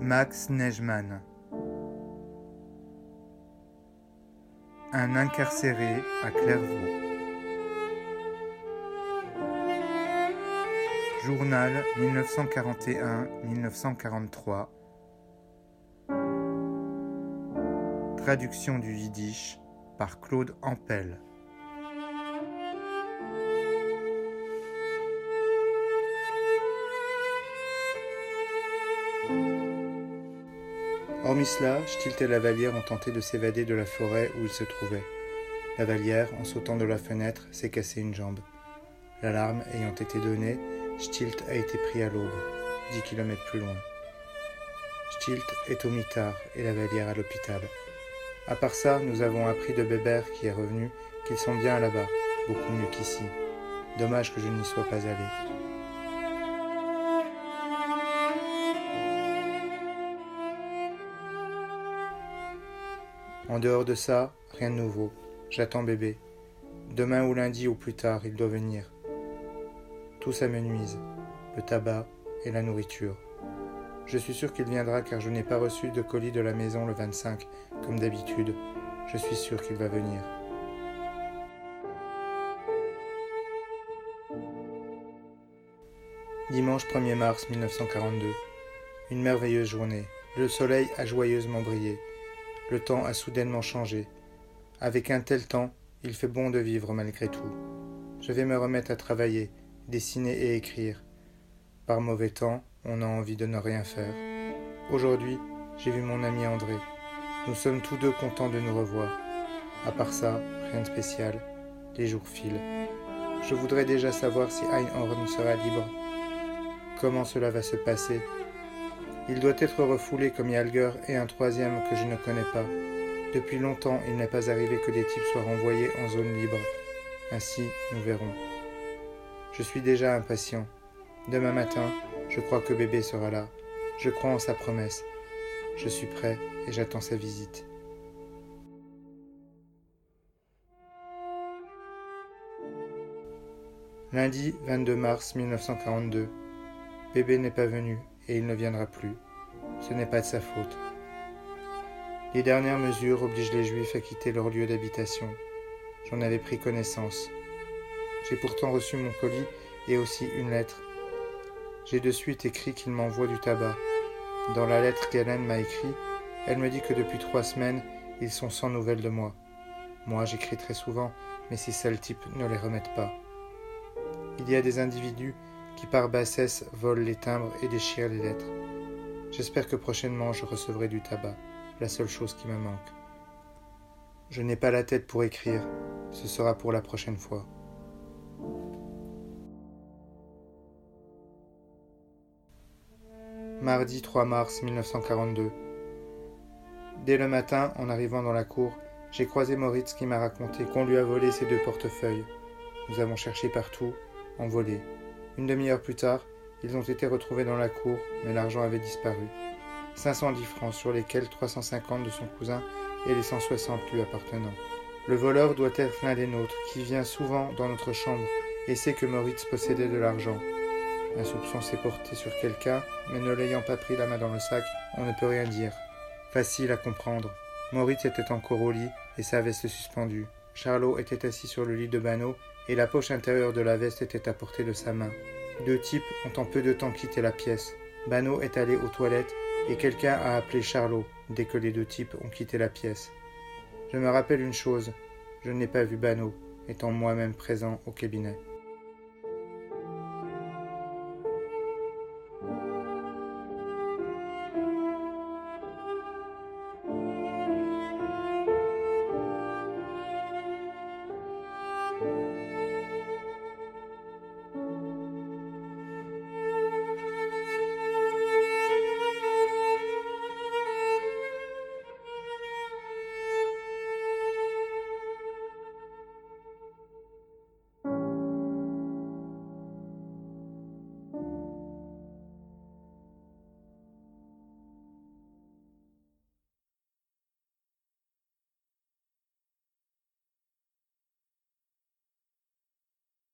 Max Nejman. Un incarcéré à Clairvaux. Journal 1941-1943. Traduction du yiddish par Claude Ampel. Hormis cela, Stilt et Lavalière ont tenté de s'évader de la forêt où ils se trouvaient. Lavalière, en sautant de la fenêtre, s'est cassé une jambe. L'alarme ayant été donnée, Stilt a été pris à l'aube, dix kilomètres plus loin. Stilt est au mitard et Lavalière à l'hôpital. À part ça, nous avons appris de Bébert qui est revenu qu'ils sont bien là-bas, beaucoup mieux qu'ici. Dommage que je n'y sois pas allé. En dehors de ça, rien de nouveau. J'attends bébé. Demain ou lundi ou plus tard, il doit venir. Tout ça me nuise. Le tabac et la nourriture. Je suis sûr qu'il viendra car je n'ai pas reçu de colis de la maison le 25, comme d'habitude. Je suis sûr qu'il va venir. Dimanche 1er mars 1942. Une merveilleuse journée. Le soleil a joyeusement brillé le temps a soudainement changé. Avec un tel temps, il fait bon de vivre malgré tout. Je vais me remettre à travailler, dessiner et écrire. Par mauvais temps, on a envie de ne rien faire. Aujourd'hui, j'ai vu mon ami André. Nous sommes tous deux contents de nous revoir. À part ça, rien de spécial. Les jours filent. Je voudrais déjà savoir si Einhorn sera libre. Comment cela va se passer? Il doit être refoulé comme Yalger et un troisième que je ne connais pas. Depuis longtemps, il n'est pas arrivé que des types soient renvoyés en zone libre. Ainsi, nous verrons. Je suis déjà impatient. Demain matin, je crois que bébé sera là. Je crois en sa promesse. Je suis prêt et j'attends sa visite. Lundi 22 mars 1942. Bébé n'est pas venu et il ne viendra plus. Ce n'est pas de sa faute. Les dernières mesures obligent les Juifs à quitter leur lieu d'habitation. J'en avais pris connaissance. J'ai pourtant reçu mon colis et aussi une lettre. J'ai de suite écrit qu'il m'envoie du tabac. Dans la lettre qu'Hélène m'a écrite, elle me dit que depuis trois semaines, ils sont sans nouvelles de moi. Moi, j'écris très souvent, mais ces sales types ne les remettent pas. Il y a des individus qui par bassesse volent les timbres et déchirent les lettres. J'espère que prochainement je recevrai du tabac, la seule chose qui me manque. Je n'ai pas la tête pour écrire, ce sera pour la prochaine fois. Mardi 3 mars 1942. Dès le matin, en arrivant dans la cour, j'ai croisé Moritz qui m'a raconté qu'on lui a volé ses deux portefeuilles. Nous avons cherché partout, en volé. Une demi-heure plus tard, ils ont été retrouvés dans la cour, mais l'argent avait disparu. 510 francs sur lesquels 350 de son cousin et les 160 lui appartenant. Le voleur doit être l'un des nôtres, qui vient souvent dans notre chambre et sait que Moritz possédait de l'argent. Un soupçon s'est porté sur quelqu'un, mais ne l'ayant pas pris la main dans le sac, on ne peut rien dire. Facile à comprendre. Moritz était encore au lit et sa veste suspendue. Charlot était assis sur le lit de Bano et la poche intérieure de la veste était à portée de sa main. Deux types ont en peu de temps quitté la pièce. Bano est allé aux toilettes et quelqu'un a appelé Charlot dès que les deux types ont quitté la pièce. Je me rappelle une chose, je n'ai pas vu Bano, étant moi-même présent au cabinet.